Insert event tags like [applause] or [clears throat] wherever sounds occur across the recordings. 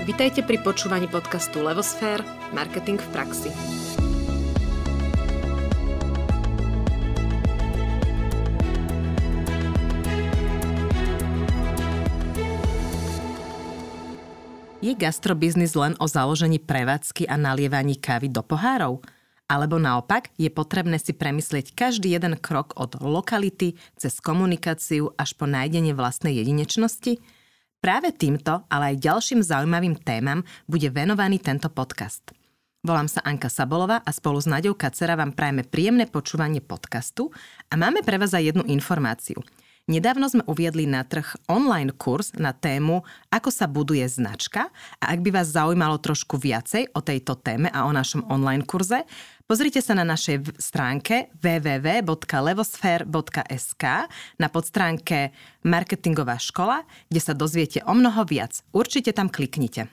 Vitajte pri počúvaní podcastu Levosfér – Marketing v praxi. Je gastrobiznis len o založení prevádzky a nalievaní kávy do pohárov? Alebo naopak, je potrebné si premyslieť každý jeden krok od lokality cez komunikáciu až po nájdenie vlastnej jedinečnosti? Práve týmto, ale aj ďalším zaujímavým témam bude venovaný tento podcast. Volám sa Anka Sabolová a spolu s Naďou Kacera vám prajeme príjemné počúvanie podcastu a máme pre vás aj jednu informáciu – Nedávno sme uviedli na trh online kurz na tému Ako sa buduje značka a ak by vás zaujímalo trošku viacej o tejto téme a o našom online kurze, pozrite sa na našej stránke www.levosfér.sk na podstránke Marketingová škola, kde sa dozviete o mnoho viac. Určite tam kliknite.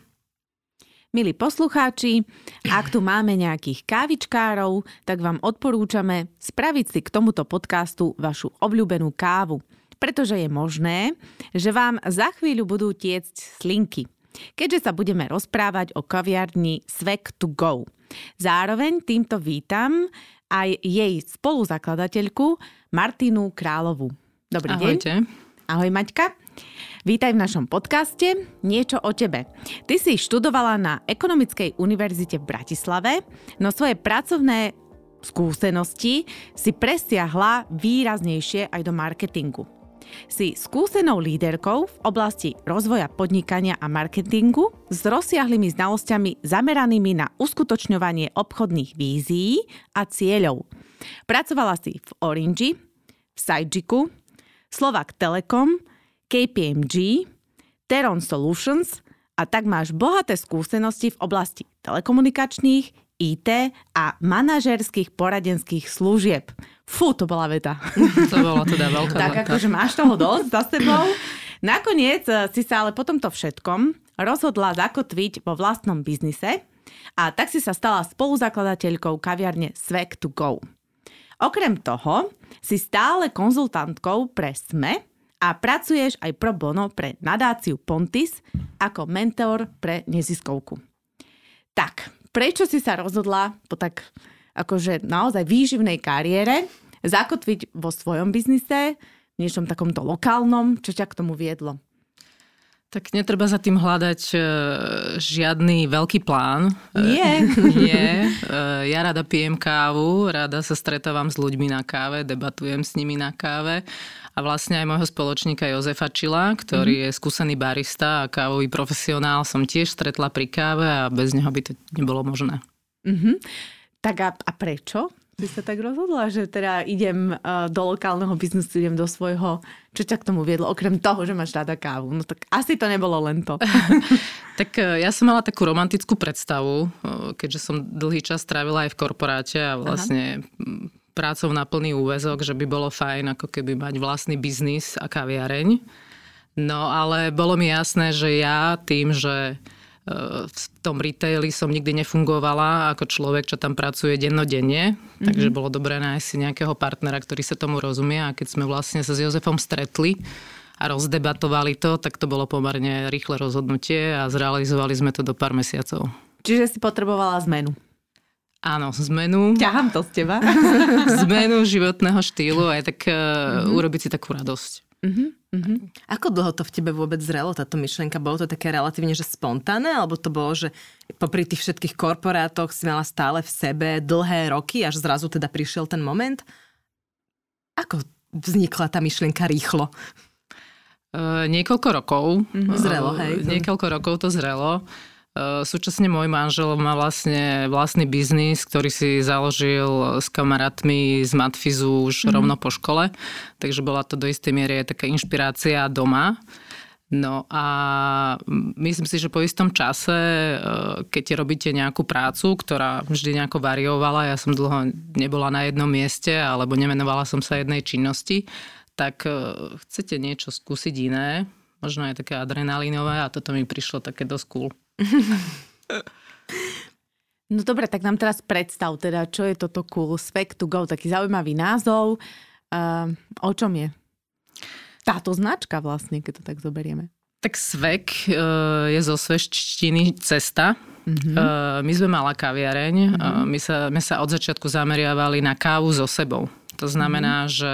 Milí poslucháči, ak tu máme nejakých kávičkárov, tak vám odporúčame spraviť si k tomuto podcastu vašu obľúbenú kávu pretože je možné, že vám za chvíľu budú tiecť slinky, keďže sa budeme rozprávať o kaviarni Svek to go. Zároveň týmto vítam aj jej spoluzakladateľku Martinu Královu. Dobrý Ahojte. deň. Ahoj Maťka. Vítaj v našom podcaste Niečo o tebe. Ty si študovala na Ekonomickej univerzite v Bratislave, no svoje pracovné skúsenosti si presiahla výraznejšie aj do marketingu. Si skúsenou líderkou v oblasti rozvoja podnikania a marketingu s rozsiahlými znalosťami zameranými na uskutočňovanie obchodných vízií a cieľov. Pracovala si v Orange, v Sajjiku, Slovak Telekom, KPMG, Teron Solutions a tak máš bohaté skúsenosti v oblasti telekomunikačných, IT a manažerských poradenských služieb. Fú, to bola veta. [laughs] To bola teda veľká Tak akože máš toho dosť za sebou. Nakoniec eh, si sa ale po tomto všetkom rozhodla zakotviť vo vlastnom biznise a tak si sa stala spoluzakladateľkou kaviarne Swag to Go. Okrem toho si stále konzultantkou pre SME a pracuješ aj pro bono pre nadáciu Pontis ako mentor pre neziskovku. Tak, prečo si sa rozhodla po tak akože naozaj výživnej kariére zakotviť vo svojom biznise, niečom takomto lokálnom, čo ťa k tomu viedlo? Tak netreba za tým hľadať e, žiadny veľký plán. Nie. [laughs] Nie. E, ja rada pijem kávu, rada sa stretávam s ľuďmi na káve, debatujem s nimi na káve. A vlastne aj môjho spoločníka Jozefa Čila, ktorý mm-hmm. je skúsený barista a kávový profesionál, som tiež stretla pri káve a bez neho by to nebolo možné. Mm-hmm. Tak a, a prečo? Si sa tak rozhodla, že teda idem uh, do lokálneho biznesu, idem do svojho. Čo ťa k tomu viedlo, okrem toho, že máš rada kávu? No tak asi to nebolo len to. [laughs] tak uh, ja som mala takú romantickú predstavu, uh, keďže som dlhý čas strávila aj v korporáte a vlastne Aha. prácou na plný úvezok, že by bolo fajn ako keby mať vlastný biznis a kaviareň. No ale bolo mi jasné, že ja tým, že v tom retaili som nikdy nefungovala ako človek, čo tam pracuje dennodenne, mm-hmm. takže bolo dobré nájsť si nejakého partnera, ktorý sa tomu rozumie a keď sme vlastne sa s Jozefom stretli a rozdebatovali to, tak to bolo pomerne rýchle rozhodnutie a zrealizovali sme to do pár mesiacov. Čiže si potrebovala zmenu. Áno, zmenu. Ťahám to z teba. [laughs] zmenu životného štýlu aj tak mm-hmm. urobiť si takú radosť. Uh-huh, uh-huh. Ako dlho to v tebe vôbec zrelo, táto myšlienka? Bolo to také relatívne, že spontánne? Alebo to bolo, že popri tých všetkých korporátoch si mala stále v sebe dlhé roky, až zrazu teda prišiel ten moment? Ako vznikla tá myšlienka rýchlo? Uh, niekoľko rokov. Uh-huh. Zrelo, hej. Uh, niekoľko rokov to zrelo. Eh, súčasne môj manžel má vlastne vlastný biznis, ktorý si založil s kamarátmi z Matfizu už mm-hmm. rovno po škole, takže bola to do istej miery taká inšpirácia doma. No a myslím si, že po istom čase, eh, keď robíte nejakú prácu, ktorá vždy nejako variovala, ja som dlho nebola na jednom mieste alebo nemenovala som sa jednej činnosti, tak eh, chcete niečo skúsiť iné, možno aj také adrenalínové a toto mi prišlo také dosť cool. [laughs] No dobre, tak nám teraz predstav teda, čo je toto cool Spec to go, taký zaujímavý názov. Uh, o čom je? Táto značka vlastne, keď to tak zoberieme. Tak svek je zo sveštiny cesta. Mm-hmm. My sme mala kaviareň. Mm-hmm. My, sa, my sa od začiatku zameriavali na kávu so sebou. To znamená, mm-hmm. že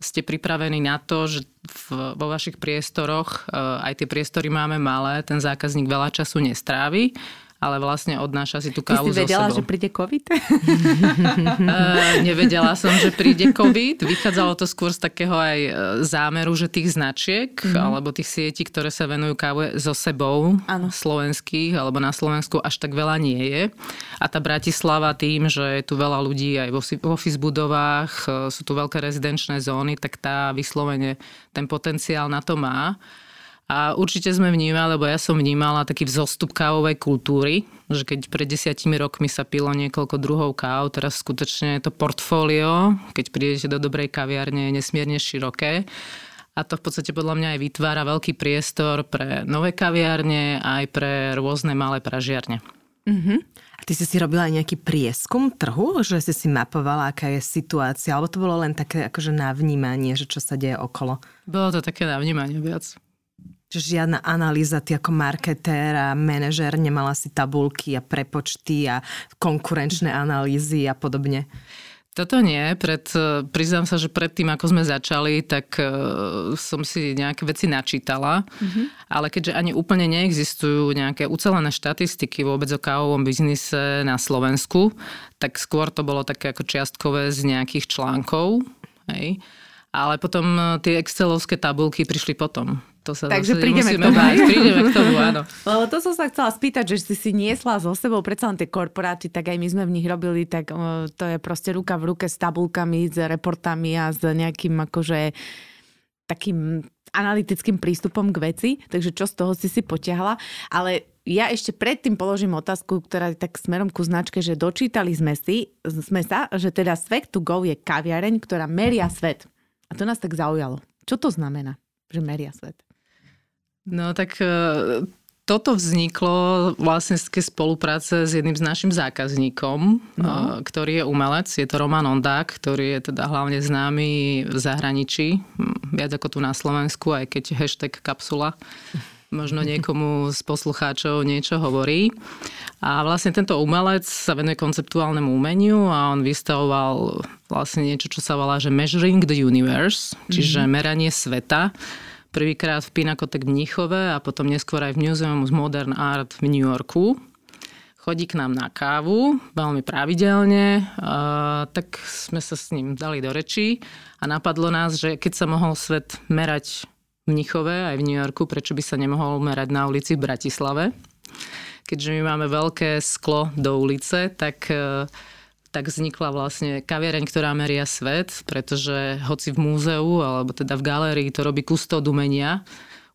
ste pripravení na to, že v, vo vašich priestoroch, aj tie priestory máme malé, ten zákazník veľa času nestrávi ale vlastne odnáša si tú kávu Ty si vedela, so že príde COVID? uh, [laughs] nevedela som, že príde COVID. Vychádzalo to skôr z takého aj e, zámeru, že tých značiek mm-hmm. alebo tých sietí, ktoré sa venujú káve so sebou, ano. slovenských alebo na Slovensku až tak veľa nie je. A tá Bratislava tým, že je tu veľa ľudí aj vo office budovách, e, sú tu veľké rezidenčné zóny, tak tá vyslovene ten potenciál na to má. A určite sme vnímali, lebo ja som vnímala taký vzostup kávovej kultúry, že keď pred desiatimi rokmi sa pilo niekoľko druhov káv, teraz skutočne to portfólio, keď prídete do dobrej kaviarne, je nesmierne široké. A to v podstate podľa mňa aj vytvára veľký priestor pre nové kaviarne, aj pre rôzne malé pražiarne. Uh-huh. A ty si si robila aj nejaký prieskum trhu, že si si mapovala, aká je situácia, alebo to bolo len také akože na vnímanie, že čo sa deje okolo? Bolo to také na vnímanie viac. Čiže žiadna analýza, ty ako marketér a manažer nemala si tabulky a prepočty a konkurenčné analýzy a podobne. Toto nie. Pred, priznám sa, že predtým, ako sme začali, tak uh, som si nejaké veci načítala. Mm-hmm. Ale keďže ani úplne neexistujú nejaké ucelené štatistiky vôbec o kávovom biznise na Slovensku, tak skôr to bolo také ako čiastkové z nejakých článkov. Hej. Ale potom e, tie excelovské tabulky prišli potom. To sa Takže prídeme k tomu. Báť. Prídeme k tomu, áno. [laughs] Lebo to som sa chcela spýtať, že si si niesla so sebou predsa len tie korporáty, tak aj my sme v nich robili, tak to je proste ruka v ruke s tabulkami, s reportami a s nejakým akože takým analytickým prístupom k veci, takže čo z toho si si potiahla. Ale ja ešte predtým položím otázku, ktorá je tak smerom ku značke, že dočítali sme, si, sme sa, že teda Svet to go je kaviareň, ktorá meria svet. A to nás tak zaujalo. Čo to znamená, že meria svet? No tak e, toto vzniklo vlastne z spolupráce s jedným z našim zákazníkom, no. ktorý je umelec. Je to Roman Ondák, ktorý je teda hlavne známy v zahraničí, viac ako tu na Slovensku, aj keď hashtag kapsula možno niekomu z poslucháčov niečo hovorí. A vlastne tento umelec sa venuje konceptuálnemu umeniu a on vystavoval vlastne niečo, čo sa volá, že Measuring the Universe, čiže mm-hmm. meranie sveta prvýkrát v Pinakotek v Mníchove a potom neskôr aj v Museum of Modern Art v New Yorku. Chodí k nám na kávu veľmi pravidelne, uh, tak sme sa s ním dali do rečí a napadlo nás, že keď sa mohol svet merať v Mnichove aj v New Yorku, prečo by sa nemohol merať na ulici v Bratislave. Keďže my máme veľké sklo do ulice, tak tak vznikla vlastne kaviareň, ktorá meria svet, pretože hoci v múzeu alebo teda v galérii to robí kustód umenia,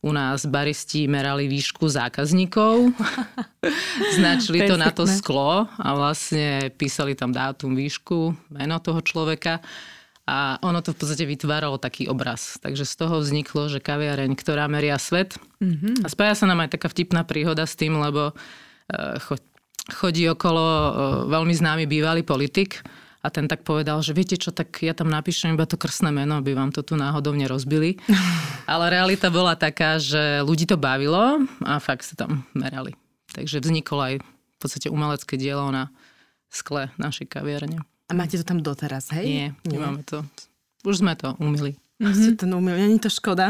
u nás baristi merali výšku zákazníkov, [laughs] značili to na to sklo a vlastne písali tam dátum, výšku, meno toho človeka a ono to v podstate vytváralo taký obraz. Takže z toho vzniklo, že kaviareň, ktorá meria svet. Mm-hmm. A spája sa nám aj taká vtipná príhoda s tým, lebo uh, chodí okolo veľmi známy bývalý politik a ten tak povedal, že viete čo, tak ja tam napíšem iba to krstné meno, aby vám to tu náhodou nerozbili. [laughs] Ale realita bola taká, že ľudí to bavilo a fakt sa tam merali. Takže vzniklo aj v podstate umelecké dielo na skle našej kaviarne. A máte to tam doteraz, hej? Nie, Nie. nemáme to. Už sme to umili. Mm-hmm. to umili, není to škoda.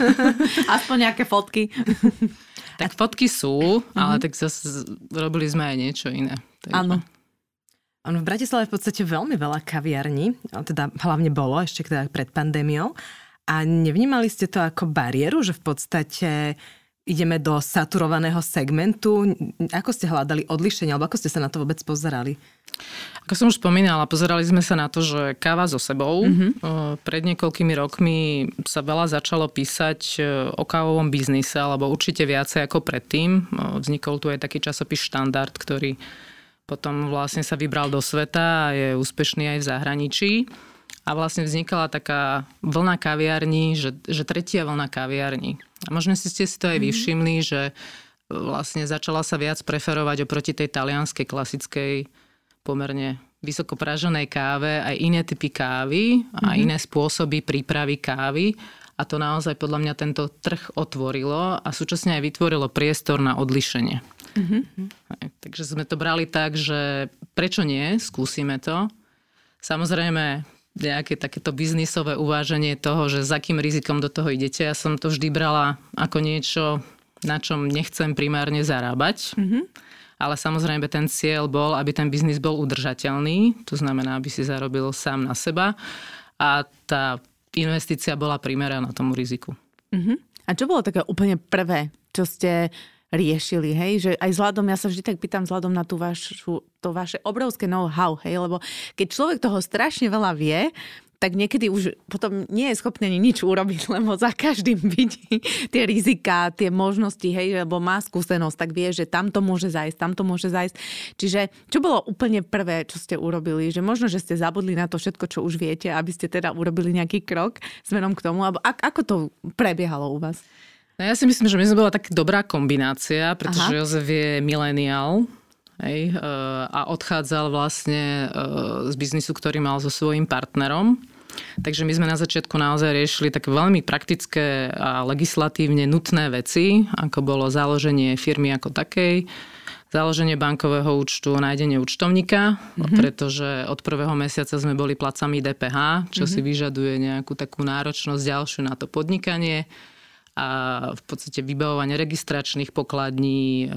[laughs] Aspoň nejaké fotky. [laughs] Tak fotky sú, ale tak zase robili sme aj niečo iné. Áno. Ono v Bratislave v podstate veľmi veľa kaviarní, teda hlavne bolo ešte teda pred pandémiou. A nevnímali ste to ako bariéru, že v podstate ideme do saturovaného segmentu? Ako ste hľadali odlišenie, alebo ako ste sa na to vôbec pozerali? Ako som už spomínala, pozerali sme sa na to, že káva so sebou. Mm-hmm. Pred niekoľkými rokmi sa veľa začalo písať e, o kávovom biznise, alebo určite viacej ako predtým. Vznikol tu aj taký časopis Štandard, ktorý potom vlastne sa vybral do sveta a je úspešný aj v zahraničí. A vlastne vznikala taká vlna kaviarní, že, že tretia vlna kaviarní. A možno si ste si to aj mhm. vyvšimli, že vlastne začala sa viac preferovať oproti tej talianskej klasickej pomerne vysoko praženej káve aj iné typy kávy a mm-hmm. iné spôsoby prípravy kávy a to naozaj podľa mňa tento trh otvorilo a súčasne aj vytvorilo priestor na odlišenie. Mm-hmm. Takže sme to brali tak, že prečo nie, skúsime to. Samozrejme, nejaké takéto biznisové uváženie toho, že s akým rizikom do toho idete. Ja som to vždy brala ako niečo, na čom nechcem primárne zarábať. Mm-hmm. Ale samozrejme ten cieľ bol, aby ten biznis bol udržateľný, to znamená, aby si zarobil sám na seba a tá investícia bola primeraná tomu riziku. Uh-huh. A čo bolo také úplne prvé, čo ste riešili, hej? Že aj vzhľadom, ja sa vždy tak pýtam vzhľadom na tú vašu, to vaše obrovské know-how, hej? Lebo keď človek toho strašne veľa vie, tak niekedy už potom nie je schopný ani nič urobiť, [laughs] lebo za každým vidí tie rizika, tie možnosti, hej, lebo má skúsenosť, tak vie, že tam to môže zajsť, tam to môže zajsť. Čiže čo bolo úplne prvé, čo ste urobili? Že možno, že ste zabudli na to všetko, čo už viete, aby ste teda urobili nejaký krok smerom k tomu, alebo ako to prebiehalo u vás? No ja si myslím, že my sme bola taká dobrá kombinácia, pretože Aha. Jozef je mileniál, Hej, e, a odchádzal vlastne e, z biznisu, ktorý mal so svojím partnerom. Takže my sme na začiatku naozaj riešili také veľmi praktické a legislatívne nutné veci, ako bolo založenie firmy ako takej, založenie bankového účtu, nájdenie účtovníka, mm-hmm. pretože od prvého mesiaca sme boli placami DPH, čo mm-hmm. si vyžaduje nejakú takú náročnosť ďalšiu na to podnikanie a v podstate vybavovanie registračných pokladní, e,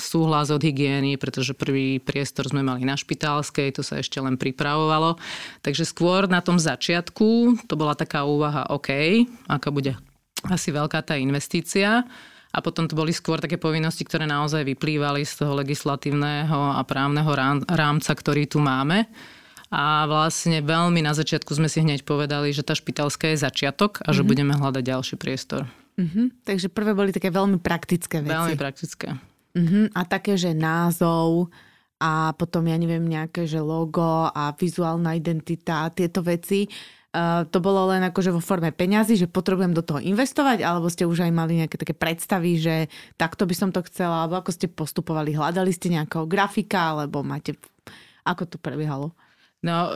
súhlas od hygieny, pretože prvý priestor sme mali na špitálskej, to sa ešte len pripravovalo. Takže skôr na tom začiatku to bola taká úvaha, OK, aká bude asi veľká tá investícia. A potom to boli skôr také povinnosti, ktoré naozaj vyplývali z toho legislatívneho a právneho rámca, ktorý tu máme. A vlastne veľmi na začiatku sme si hneď povedali, že tá špitalská je začiatok a že mm-hmm. budeme hľadať ďalší priestor. Uh-huh. Takže prvé boli také veľmi praktické veci. Veľmi praktické. Uh-huh. A také, že názov a potom, ja neviem, nejaké, že logo a vizuálna identita, tieto veci. Uh, to bolo len akože vo forme peňazí, že potrebujem do toho investovať, alebo ste už aj mali nejaké také predstavy, že takto by som to chcela, alebo ako ste postupovali, hľadali ste nejakého grafika, alebo máte... Ako to prebiehalo? No, e,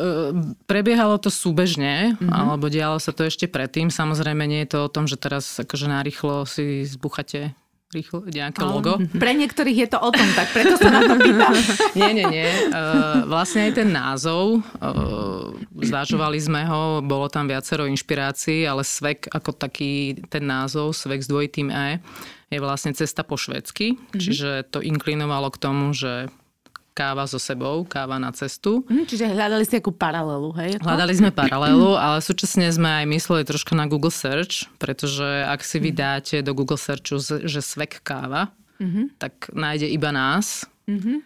prebiehalo to súbežne, mm-hmm. alebo dialo sa to ešte predtým. Samozrejme, nie je to o tom, že teraz akože narýchlo si zbuchate rýchlo nejaké logo. Pre niektorých je to o tom, tak preto sa na to pýtam. [laughs] nie, nie, nie. Uh, vlastne aj ten názov, uh, zvážovali sme ho, bolo tam viacero inšpirácií, ale Svek ako taký ten názov, Svek s dvojitým E, je vlastne cesta po švedsky, mm-hmm. čiže to inklinovalo k tomu, že káva so sebou, káva na cestu. Mm, čiže hľadali ste akú paralelu, hej? Hľadali sme paralelu, ale súčasne sme aj mysleli troška na Google Search, pretože ak si vydáte do Google Searchu, že svek káva, mm-hmm. tak nájde iba nás. Mm-hmm.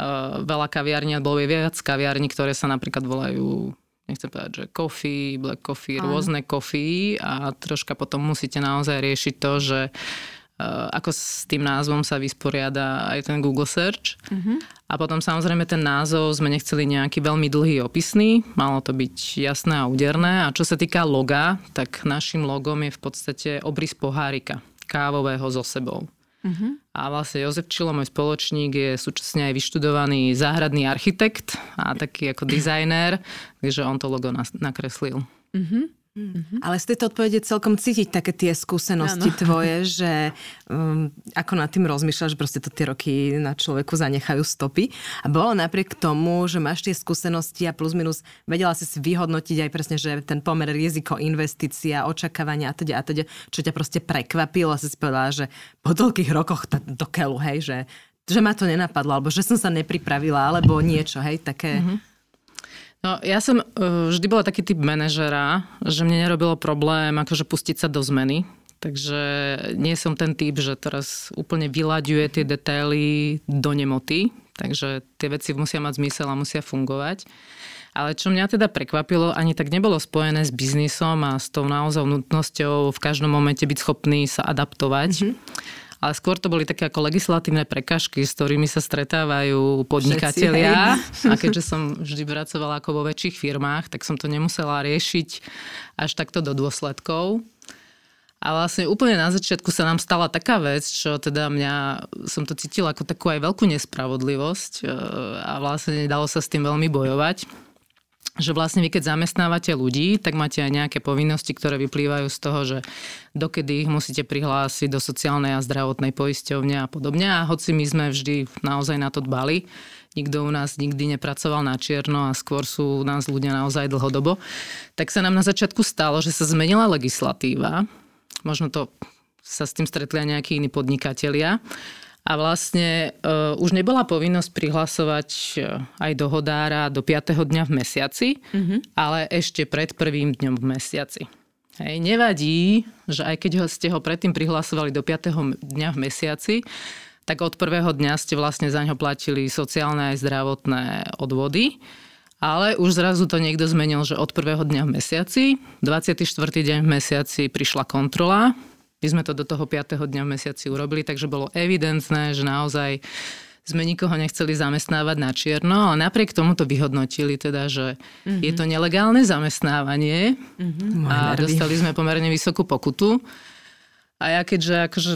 Uh, veľa kaviarní, alebo je viac kaviarní, ktoré sa napríklad volajú nechcem povedať, že coffee, black coffee, Áno. rôzne coffee a troška potom musíte naozaj riešiť to, že ako s tým názvom sa vysporiada aj ten Google Search. Uh-huh. A potom samozrejme ten názov sme nechceli nejaký veľmi dlhý opisný, malo to byť jasné a úderné. A čo sa týka loga, tak našim logom je v podstate obrys pohárika kávového so sebou. Uh-huh. A vlastne Jozef Čilo, môj spoločník, je súčasne aj vyštudovaný záhradný architekt a taký ako dizajner, takže on to logo nakreslil. Uh-huh. Mm-hmm. Ale z tejto odpovede celkom cítiť také tie skúsenosti ano. tvoje, že um, ako nad tým rozmýšľaš, proste to tie roky na človeku zanechajú stopy. A bolo napriek tomu, že máš tie skúsenosti a plus minus vedela si si vyhodnotiť aj presne, že ten pomer riziko, investícia, očakávania a teda a teda, čo ťa proste prekvapilo a si si povedala, že po toľkých rokoch t- do keľu, hej, že že ma to nenapadlo, alebo že som sa nepripravila, alebo niečo, hej, také... Mm-hmm No, ja som uh, vždy bola taký typ manažera, že mne nerobilo problém akože pustiť sa do zmeny. Takže nie som ten typ, že teraz úplne vyľaďuje tie detaily do nemoty. Takže tie veci musia mať zmysel a musia fungovať. Ale čo mňa teda prekvapilo, ani tak nebolo spojené s biznisom a s tou naozaj nutnosťou v každom momente byť schopný sa adaptovať. Mm-hmm ale skôr to boli také ako legislatívne prekažky, s ktorými sa stretávajú podnikatelia. Všetci, a keďže som vždy pracovala ako vo väčších firmách, tak som to nemusela riešiť až takto do dôsledkov. A vlastne úplne na začiatku sa nám stala taká vec, čo teda mňa, som to cítila ako takú aj veľkú nespravodlivosť e, a vlastne nedalo sa s tým veľmi bojovať. Že vlastne vy keď zamestnávate ľudí, tak máte aj nejaké povinnosti, ktoré vyplývajú z toho, že dokedy ich musíte prihlásiť do sociálnej a zdravotnej poisťovne a podobne. A hoci my sme vždy naozaj na to dbali, nikto u nás nikdy nepracoval na čierno a skôr sú u nás ľudia naozaj dlhodobo, tak sa nám na začiatku stalo, že sa zmenila legislatíva. Možno to sa s tým stretli aj nejakí iní podnikatelia a vlastne uh, už nebola povinnosť prihlasovať uh, aj dohodára do 5. dňa v mesiaci, mm-hmm. ale ešte pred prvým dňom v mesiaci. Hej, nevadí, že aj keď ho, ste ho predtým prihlasovali do 5. dňa v mesiaci, tak od prvého dňa ste vlastne za ňo platili sociálne aj zdravotné odvody. Ale už zrazu to niekto zmenil, že od prvého dňa v mesiaci, 24. deň v mesiaci prišla kontrola, my sme to do toho 5. dňa v mesiaci urobili, takže bolo evidentné, že naozaj sme nikoho nechceli zamestnávať na čierno, ale napriek tomu to vyhodnotili teda, že mm-hmm. je to nelegálne zamestnávanie mm-hmm. a dostali sme pomerne vysokú pokutu. A ja keďže akože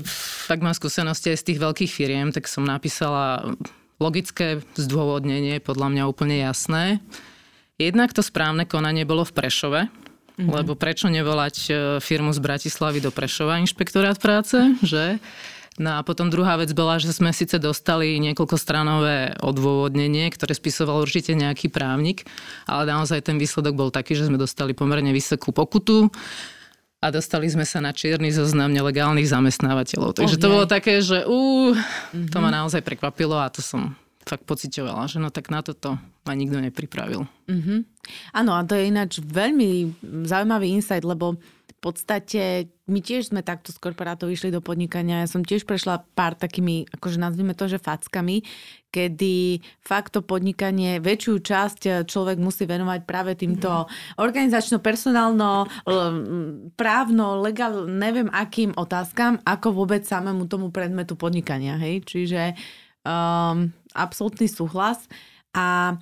fakt mám skúsenosti aj z tých veľkých firiem, tak som napísala logické zdôvodnenie, podľa mňa úplne jasné. Jednak to správne konanie bolo v Prešove, Mm-hmm. Lebo prečo nevolať e, firmu z Bratislavy do Prešova, inšpektorát práce, že? No a potom druhá vec bola, že sme síce dostali niekoľko stranové odôvodnenie, ktoré spisoval určite nejaký právnik, ale naozaj ten výsledok bol taký, že sme dostali pomerne vysokú pokutu a dostali sme sa na čierny zoznam nelegálnych zamestnávateľov. Takže oh, to bolo také, že ú, mm-hmm. to ma mhm. naozaj prekvapilo a to som fakt pocitovala, že no tak na toto ma nikto nepripravil. Mm-hmm. Áno, a to je ináč veľmi zaujímavý insight, lebo v podstate my tiež sme takto z korporátov išli do podnikania. Ja som tiež prešla pár takými, akože nazvime to, že fackami, kedy fakt to podnikanie, väčšiu časť človek musí venovať práve týmto mm. organizačno, personálno, právno, legál, neviem akým otázkam, ako vôbec samému tomu predmetu podnikania. Hej? Čiže um, absolútny súhlas. A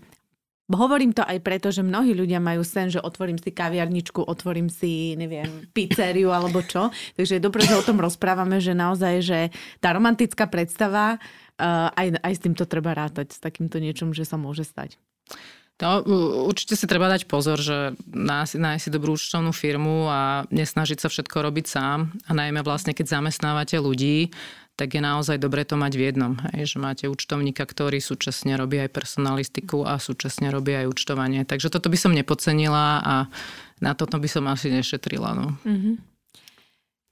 Hovorím to aj preto, že mnohí ľudia majú sen, že otvorím si kaviarničku, otvorím si, neviem, pizzeriu alebo čo. Takže je dobré, že o tom rozprávame, že naozaj, že tá romantická predstava, uh, aj, aj s týmto treba rátať, s takýmto niečom, že sa môže stať. No, určite si treba dať pozor, že nájsť, nájsť si dobrú účtovnú firmu a nesnažiť sa všetko robiť sám. A najmä vlastne, keď zamestnávate ľudí, tak je naozaj dobre to mať v jednom. Hej, že máte účtovníka, ktorý súčasne robí aj personalistiku a súčasne robí aj účtovanie. Takže toto by som nepodcenila a na toto by som asi nešetrila. No. Mm-hmm.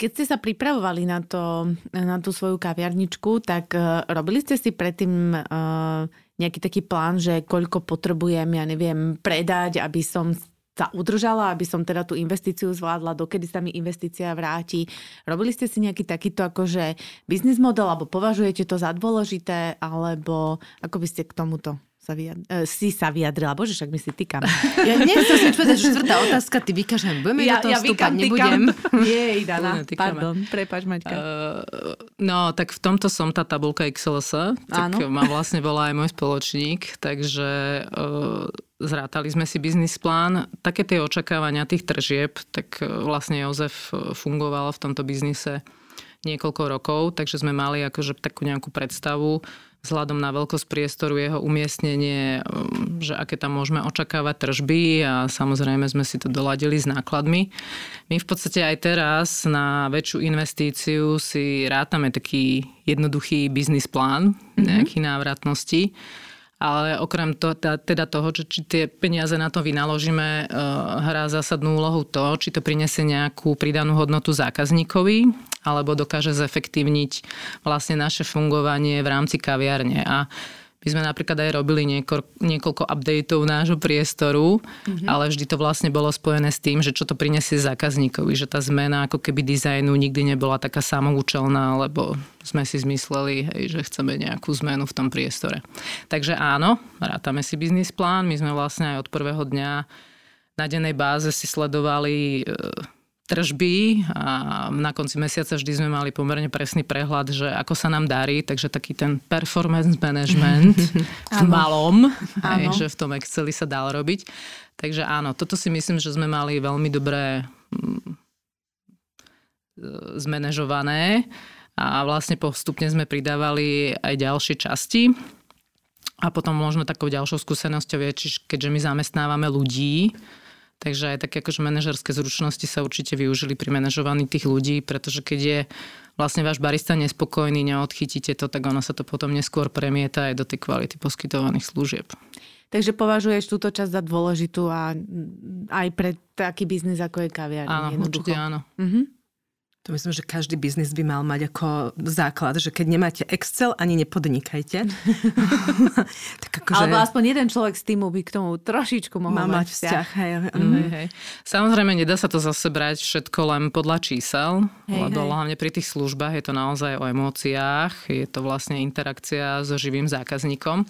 Keď ste sa pripravovali na, to, na tú svoju kaviarničku, tak uh, robili ste si predtým uh, nejaký taký plán, že koľko potrebujem, ja neviem, predať, aby som sa udržala, aby som teda tú investíciu zvládla, dokedy sa mi investícia vráti. Robili ste si nejaký takýto akože biznis model, alebo považujete to za dôležité, alebo ako by ste k tomuto sa vyjadr- uh, si sa vyjadrila. Bože, však my si týkam. Ja nechcem si povedať, že štvrtá otázka, ty vykažem, budeme ja, do toho ja stúpať, nebudem. Nie, [laughs] Dana, pardon, prepáč Maťka. Uh, no, tak v tomto som tá tabulka XLS, tak Áno. ma vlastne volá aj môj spoločník, takže uh, zrátali sme si biznis plán. Také tie očakávania tých tržieb, tak vlastne Jozef fungoval v tomto biznise niekoľko rokov, takže sme mali akože takú nejakú predstavu vzhľadom na veľkosť priestoru, jeho umiestnenie, um, že aké tam môžeme očakávať tržby a samozrejme sme si to doladili s nákladmi. My v podstate aj teraz na väčšiu investíciu si rátame taký jednoduchý biznis plán mhm. nejaký návratnosti ale okrem to, teda toho, že či tie peniaze na to vynaložíme, eh, hrá zásadnú úlohu to, či to prinesie nejakú pridanú hodnotu zákazníkovi, alebo dokáže zefektívniť vlastne naše fungovanie v rámci kaviarne. A my sme napríklad aj robili niekoľko, niekoľko updateov nášho priestoru, mm-hmm. ale vždy to vlastne bolo spojené s tým, že čo to prinesie zákazníkovi, že tá zmena ako keby dizajnu nikdy nebola taká samoučelná, lebo sme si zmysleli, hej, že chceme nejakú zmenu v tom priestore. Takže áno, rátame si biznis plán, my sme vlastne aj od prvého dňa na dennej báze si sledovali e, tržby a na konci mesiaca vždy sme mali pomerne presný prehľad, že ako sa nám darí, takže taký ten performance management [laughs] v malom, aj, že v tom Exceli sa dal robiť. Takže áno, toto si myslím, že sme mali veľmi dobré mm, zmanéžované a vlastne postupne sme pridávali aj ďalšie časti. A potom možno takou ďalšou skúsenosťou je, keďže my zamestnávame ľudí, takže aj také akože manažerské zručnosti sa určite využili pri manažovaní tých ľudí, pretože keď je vlastne váš barista nespokojný, neodchytíte to, tak ono sa to potom neskôr premieta aj do tej kvality poskytovaných služieb. Takže považuješ túto časť za dôležitú a aj pre taký biznis, ako je kaviarní. Áno, určite áno. Uh-huh. To myslím, že každý biznis by mal mať ako základ, že keď nemáte Excel, ani nepodnikajte. [laughs] [laughs] tak ako, Alebo že... aspoň jeden človek z týmu by k tomu trošičku mohol mať vzťah. vzťah. Hej, mm. hej, hej. Samozrejme, nedá sa to zase brať všetko len podľa čísel, hej, lebo hej. hlavne pri tých službách je to naozaj o emóciách, je to vlastne interakcia so živým zákazníkom.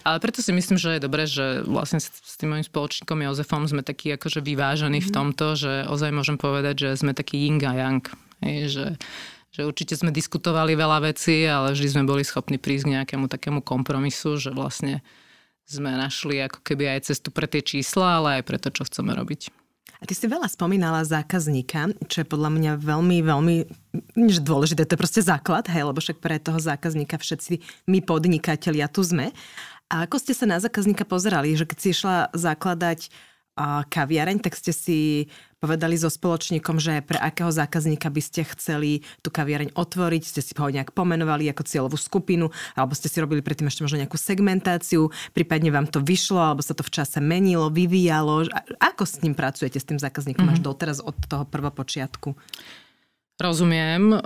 Ale preto si myslím, že je dobré, že vlastne s tým mojim spoločníkom Jozefom sme takí akože vyvážení mm. v mhm. tomto, že ozaj môžem povedať, že sme taký yin a yang Hej, že, že určite sme diskutovali veľa vecí, ale vždy sme boli schopní prísť k nejakému takému kompromisu, že vlastne sme našli ako keby aj cestu pre tie čísla, ale aj pre to, čo chceme robiť. A ty si veľa spomínala zákazníka, čo je podľa mňa veľmi, veľmi že dôležité. To je proste základ, hej, lebo však pre toho zákazníka všetci my podnikatelia tu sme. A ako ste sa na zákazníka pozerali, že keď si išla zakladať kaviareň, tak ste si povedali so spoločníkom, že pre akého zákazníka by ste chceli tú kaviareň otvoriť, ste si ho nejak pomenovali ako cieľovú skupinu, alebo ste si robili predtým ešte možno nejakú segmentáciu, prípadne vám to vyšlo, alebo sa to v čase menilo, vyvíjalo. Ako s ním pracujete, s tým zákazníkom mm-hmm. až doteraz od toho prvopočiatku? Rozumiem.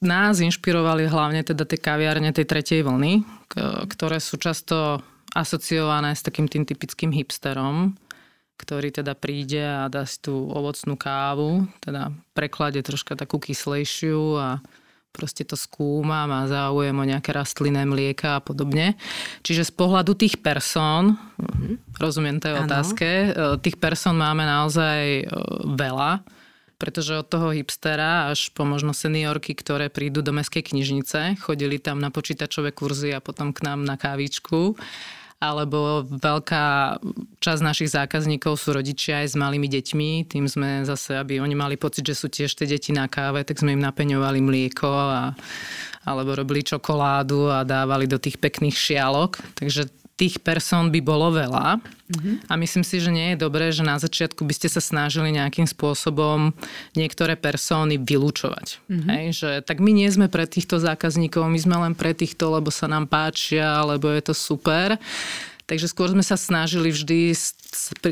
Nás inšpirovali hlavne teda tie kaviárne tej tretej vlny, ktoré sú často asociované s takým tým typickým hipsterom, ktorý teda príde a dá si tú ovocnú kávu, teda preklade troška takú kyslejšiu a proste to skúma, má záujem o nejaké rastlinné mlieka a podobne. Čiže z pohľadu tých person, mm-hmm. rozumiem tej ano. otázke, e, tých person máme naozaj e, veľa, pretože od toho hipstera až po možno seniorky, ktoré prídu do meskej knižnice, chodili tam na počítačové kurzy a potom k nám na kávičku alebo veľká časť našich zákazníkov sú rodičia aj s malými deťmi. Tým sme zase, aby oni mali pocit, že sú tiež tie deti na káve, tak sme im napeňovali mlieko a, alebo robili čokoládu a dávali do tých pekných šialok. Takže tých person by bolo veľa mm-hmm. a myslím si, že nie je dobré, že na začiatku by ste sa snažili nejakým spôsobom niektoré persóny vylúčovať. Mm-hmm. Hej, že tak my nie sme pre týchto zákazníkov, my sme len pre týchto, lebo sa nám páčia, lebo je to super. Takže skôr sme sa snažili vždy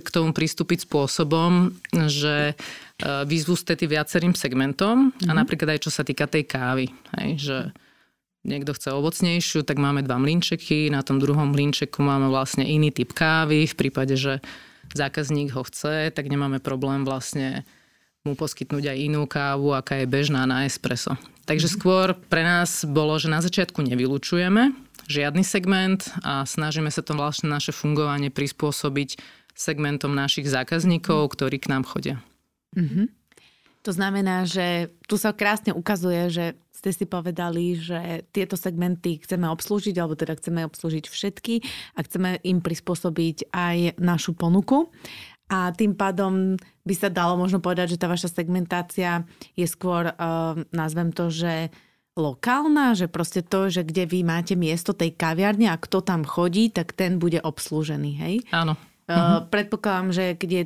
k tomu pristúpiť spôsobom, že e, výzvu ste viacerým segmentom mm-hmm. a mhm. napríklad aj čo sa týka tej kávy. Hej, že niekto chce ovocnejšiu, tak máme dva mlinčeky, na tom druhom mlinčeku máme vlastne iný typ kávy, v prípade, že zákazník ho chce, tak nemáme problém vlastne mu poskytnúť aj inú kávu, aká je bežná na espresso. Takže mhm. skôr pre nás bolo, že na začiatku nevylučujeme žiadny segment a snažíme sa to vlastne naše fungovanie prispôsobiť segmentom našich zákazníkov, ktorí k nám chodia. Mm-hmm. To znamená, že tu sa krásne ukazuje, že ste si povedali, že tieto segmenty chceme obslúžiť, alebo teda chceme obslúžiť všetky a chceme im prispôsobiť aj našu ponuku. A tým pádom by sa dalo možno povedať, že tá vaša segmentácia je skôr, uh, nazvem to, že lokálna, že proste to, že kde vy máte miesto tej kaviarne a kto tam chodí, tak ten bude obslúžený, hej? Áno. Uh. Predpokladám, že keď je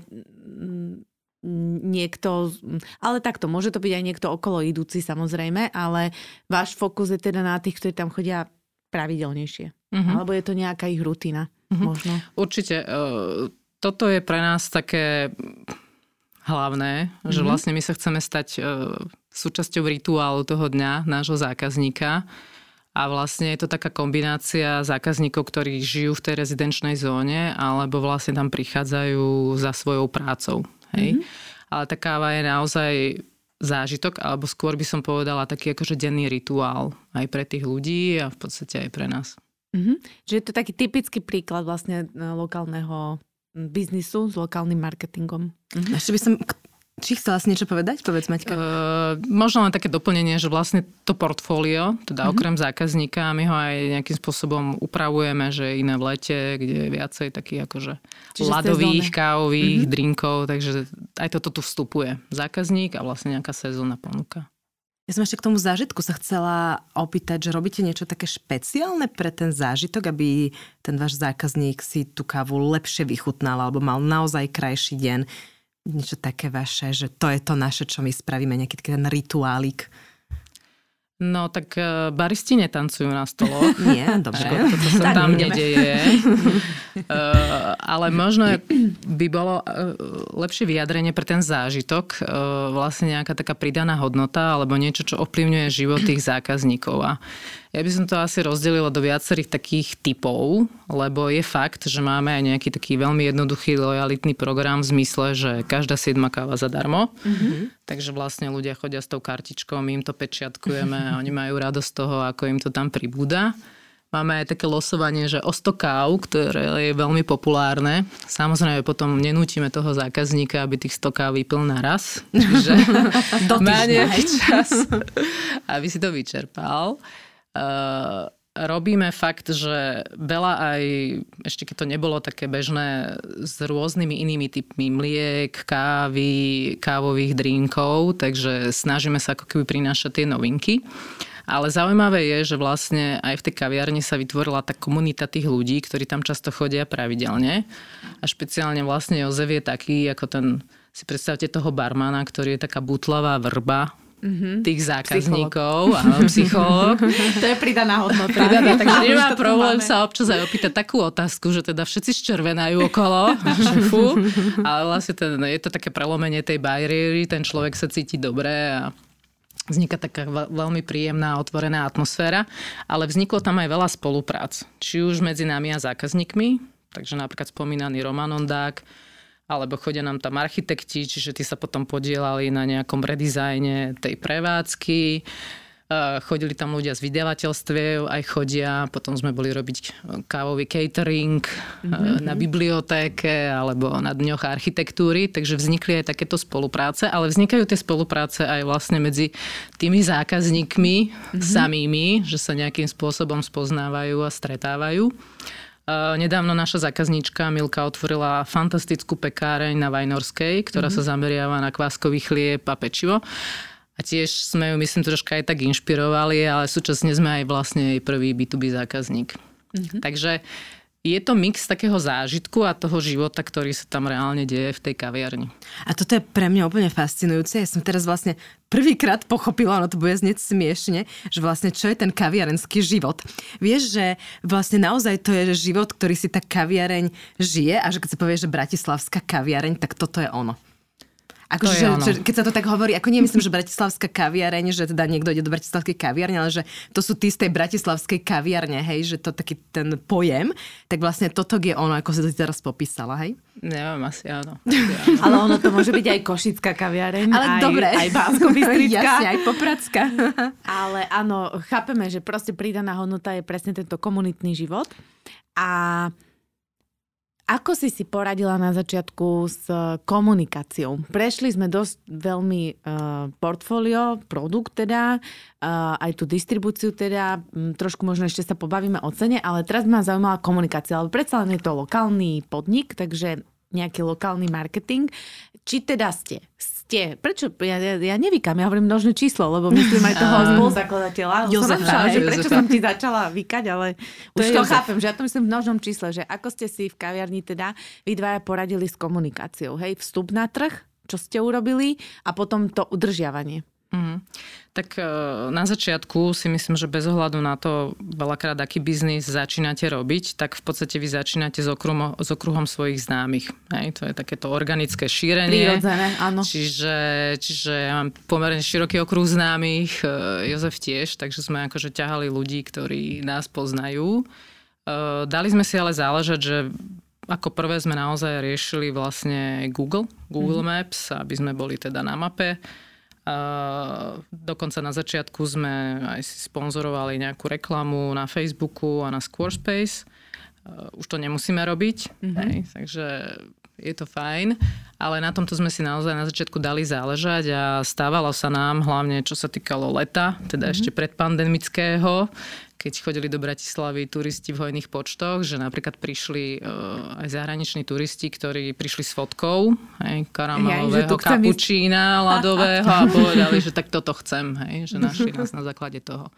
niekto, ale takto, môže to byť aj niekto okolo idúci samozrejme, ale váš fokus je teda na tých, ktorí tam chodia pravidelnejšie. Uh-huh. Alebo je to nejaká ich rutina uh-huh. možno? Určite. E, toto je pre nás také hlavné, uh-huh. že vlastne my sa chceme stať e, súčasťou rituálu toho dňa nášho zákazníka. A vlastne je to taká kombinácia zákazníkov, ktorí žijú v tej rezidenčnej zóne, alebo vlastne tam prichádzajú za svojou prácou. Hej? Mm-hmm. Ale tá káva je naozaj zážitok, alebo skôr by som povedala taký akože denný rituál aj pre tých ľudí a v podstate aj pre nás. Mm-hmm. Čiže je to taký typický príklad vlastne e, lokálneho biznisu s lokálnym marketingom. Mm-hmm. Ešte by som či chcela si niečo povedať? Povedz, Maťka. Uh, možno len také doplnenie, že vlastne to portfólio, teda mm-hmm. okrem zákazníka, my ho aj nejakým spôsobom upravujeme, že iné v lete, kde je viacej takých akože Čiže ľadových, kávových, mm-hmm. drinkov, takže aj toto tu vstupuje. Zákazník a vlastne nejaká sezónna ponuka. Ja som ešte k tomu zážitku sa chcela opýtať, že robíte niečo také špeciálne pre ten zážitok, aby ten váš zákazník si tú kávu lepšie vychutnal alebo mal naozaj krajší deň. Niečo také vaše, že to je to naše, čo my spravíme, nejaký ten rituálik. No tak uh, baristi netancujú na stoloch. [laughs] Nie, dobre. To sa tam nedeje. uh, [laughs] ale možno by bolo uh, lepšie vyjadrenie pre ten zážitok, uh, vlastne nejaká taká pridaná hodnota alebo niečo, čo ovplyvňuje život tých zákazníkov. A ja by som to asi rozdelila do viacerých takých typov, lebo je fakt, že máme aj nejaký taký veľmi jednoduchý lojalitný program v zmysle, že každá siedma káva zadarmo. Mm-hmm. Takže vlastne ľudia chodia s tou kartičkou, my im to pečiatkujeme a [laughs] oni majú radosť z toho, ako im to tam pribúda. Máme aj také losovanie, že o 100 káv, ktoré je veľmi populárne. Samozrejme potom nenútime toho zákazníka, aby tých 100 káv vypil naraz. [laughs] Čiže má nejaký čas, [laughs] aby si to vyčerpal. Uh, robíme fakt, že veľa aj, ešte keď to nebolo také bežné, s rôznymi inými typmi mliek, kávy, kávových drinkov, takže snažíme sa ako keby prinášať tie novinky. Ale zaujímavé je, že vlastne aj v tej kaviarni sa vytvorila tá komunita tých ľudí, ktorí tam často chodia pravidelne. A špeciálne vlastne Jozef je taký, ako ten, si predstavte toho barmana, ktorý je taká butlavá vrba, mm-hmm. tých zákazníkov, áno, psychológ. [laughs] to je pridaná hodnota. Pridaná, [laughs] takže nemá problém sa občas aj opýtať takú otázku, že teda všetci ščervenajú okolo šefu, ale vlastne ten, je to také prelomenie tej bariéry, ten človek sa cíti dobre a vzniká taká veľmi príjemná, otvorená atmosféra, ale vzniklo tam aj veľa spoluprác. Či už medzi nami a zákazníkmi, takže napríklad spomínaný Roman Ondák, alebo chodia nám tam architekti, čiže tí sa potom podielali na nejakom redizajne tej prevádzky. Chodili tam ľudia z vydavateľstiev, aj chodia. Potom sme boli robiť kávový catering mm-hmm. na bibliotéke alebo na dňoch architektúry, takže vznikli aj takéto spolupráce, ale vznikajú tie spolupráce aj vlastne medzi tými zákazníkmi mm-hmm. samými, že sa nejakým spôsobom spoznávajú a stretávajú. Nedávno naša zákazníčka Milka otvorila fantastickú pekáreň na Vajnorskej, ktorá mm-hmm. sa zameriava na kváskový chlieb a pečivo. A tiež sme ju, myslím, troška aj tak inšpirovali, ale súčasne sme aj vlastne jej prvý B2B zákazník. Mm-hmm. Takže je to mix takého zážitku a toho života, ktorý sa tam reálne deje v tej kaviarni. A toto je pre mňa úplne fascinujúce. Ja som teraz vlastne prvýkrát pochopila, ono to bude znieť smiešne, že vlastne čo je ten kaviarenský život. Vieš, že vlastne naozaj to je život, ktorý si tá kaviareň žije a že keď sa povie, že bratislavská kaviareň, tak toto je ono. Ako, že, že, keď sa to tak hovorí, ako nemyslím, že bratislavská kaviareň, že teda niekto ide do bratislavskej kaviarne, ale že to sú tí z tej bratislavskej kaviarne, hej, že to taký ten pojem, tak vlastne toto je ono, ako si to teraz popísala, hej? Neviem, [laughs] asi áno. ale ono to môže byť aj košická kaviareň, ale aj, dobre. aj bánsko [laughs] Jasne, aj Popradská. [laughs] ale áno, chápeme, že proste pridaná hodnota je presne tento komunitný život. A ako si si poradila na začiatku s eh, komunikáciou? Prešli sme dosť veľmi uh, portfólio, produkt teda, uh, aj tú distribúciu teda, um, trošku možno ešte sa pobavíme o cene, ale teraz ma zaujímala komunikácia, ale predsa len je to lokálny podnik, takže nejaký lokálny marketing. Či teda ste ste. Prečo? Ja, ja, ja nevykam, ja hovorím množné číslo, lebo myslím aj toho [laughs] spoluzakladateľa. Jozef, som že prečo Jozefa. som ti začala vykať, ale to už to Jozef. chápem, že ja to myslím v množnom čísle, že ako ste si v kaviarni teda vy dvaja poradili s komunikáciou, hej, vstup na trh, čo ste urobili a potom to udržiavanie. Mm. Tak e, na začiatku si myslím, že bez ohľadu na to, veľakrát aký biznis začínate robiť, tak v podstate vy začínate s, okruhom, s okruhom svojich známych. Hej, to je takéto organické šírenie. Prirodzené, áno. Čiže, čiže ja mám pomerne široký okruh známych, e, Jozef tiež, takže sme akože ťahali ľudí, ktorí nás poznajú. E, dali sme si ale záležať, že ako prvé sme naozaj riešili vlastne Google, Google mm-hmm. Maps, aby sme boli teda na mape dokonca na začiatku sme aj si sponzorovali nejakú reklamu na Facebooku a na Squarespace. Už to nemusíme robiť, mm-hmm. hej, takže je to fajn, ale na tomto sme si naozaj na začiatku dali záležať a stávalo sa nám hlavne, čo sa týkalo leta, teda mm-hmm. ešte predpandemického, keď chodili do Bratislavy turisti v hojných počtoch, že napríklad prišli uh, aj zahraniční turisti, ktorí prišli s fotkou hej, karamelového ja, kapučína, ľadového a [laughs] povedali, že tak toto chcem, hej, že našli nás na základe toho.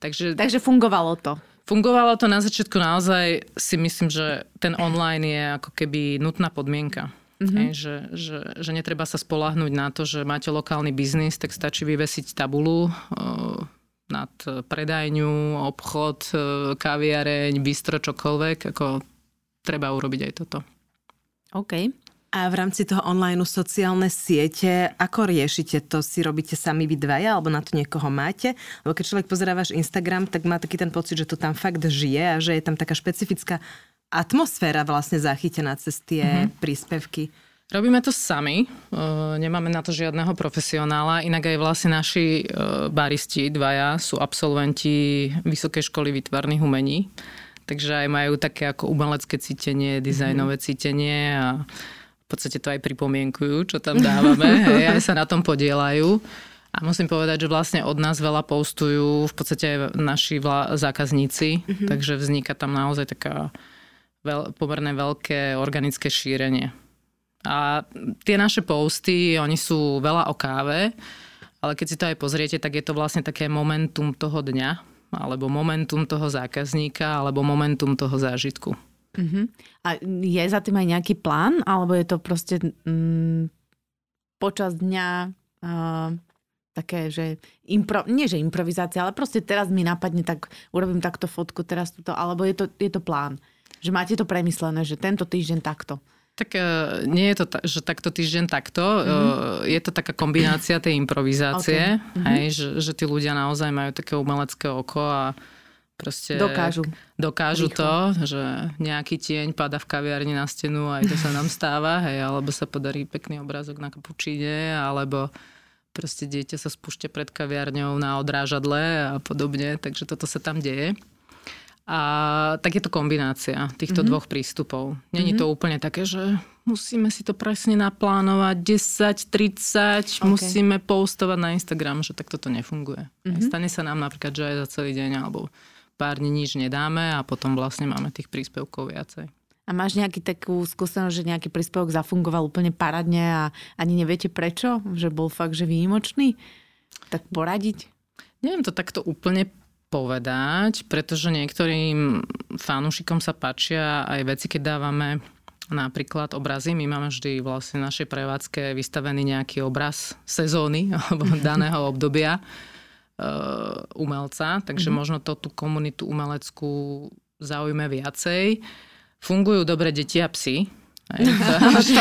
Takže, Takže fungovalo to. Fungovalo to na začiatku naozaj, si myslím, že ten online je ako keby nutná podmienka. Mm-hmm. Hej, že, že, že netreba sa spolahnúť na to, že máte lokálny biznis, tak stačí vyvesiť tabulu uh, nad predajňu, obchod, e, kaviareň, bistro, čokoľvek, ako treba urobiť aj toto. OK. A v rámci toho online sociálne siete, ako riešite to? Si robíte sami vy dvaja, alebo na to niekoho máte? Lebo keď človek pozerá váš Instagram, tak má taký ten pocit, že to tam fakt žije a že je tam taká špecifická atmosféra vlastne zachytená cez tie mm-hmm. príspevky. Robíme to sami, nemáme na to žiadneho profesionála, inak aj vlastne naši baristi dvaja sú absolventi Vysokej školy výtvarných umení, takže aj majú také ako umelecké cítenie, dizajnové mm-hmm. cítenie a v podstate to aj pripomienkujú, čo tam dávame, [laughs] hej, aj sa na tom podielajú. A musím povedať, že vlastne od nás veľa postujú v podstate aj naši vla- zákazníci, mm-hmm. takže vzniká tam naozaj taká veľ- pomerne veľké organické šírenie. A tie naše posty, oni sú veľa o káve, ale keď si to aj pozriete, tak je to vlastne také momentum toho dňa, alebo momentum toho zákazníka, alebo momentum toho zážitku. Uh-huh. A je za tým aj nejaký plán, alebo je to proste mm, počas dňa uh, také, že impro, nie že improvizácia, ale proste teraz mi napadne, tak urobím takto fotku, teraz túto, alebo je to, je to plán? Že máte to premyslené, že tento týždeň takto? Tak uh, nie je to, ta, že takto týždeň takto. Mm-hmm. Uh, je to taká kombinácia tej improvizácie, okay. mm-hmm. hej, že, že tí ľudia naozaj majú také umelecké oko a proste dokážu, dokážu to, že nejaký tieň pada v kaviarni na stenu a aj to sa nám stáva, hej, alebo sa podarí pekný obrázok na kapučíne, alebo proste dieťa sa spúšťa pred kaviarňou na odrážadle a podobne, takže toto sa tam deje. A tak je to kombinácia týchto mm-hmm. dvoch prístupov. Není mm-hmm. to úplne také, že musíme si to presne naplánovať 10, 30, okay. musíme postovať na Instagram, že tak toto nefunguje. Mm-hmm. Stane sa nám napríklad, že aj za celý deň alebo pár dní nič nedáme a potom vlastne máme tých príspevkov viacej. A máš nejaký takú skúsenosť, že nejaký príspevok zafungoval úplne paradne a ani neviete prečo? Že bol fakt, že výjimočný? Tak poradiť? Neviem to takto úplne povedať, pretože niektorým fanúšikom sa páčia aj veci, keď dávame napríklad obrazy. My máme vždy vlastne v našej prevádzke vystavený nejaký obraz sezóny [laughs] alebo daného obdobia uh, umelca, takže mm-hmm. možno to tú komunitu umeleckú zaujme viacej. Fungujú dobre deti a psy, aj [laughs] to,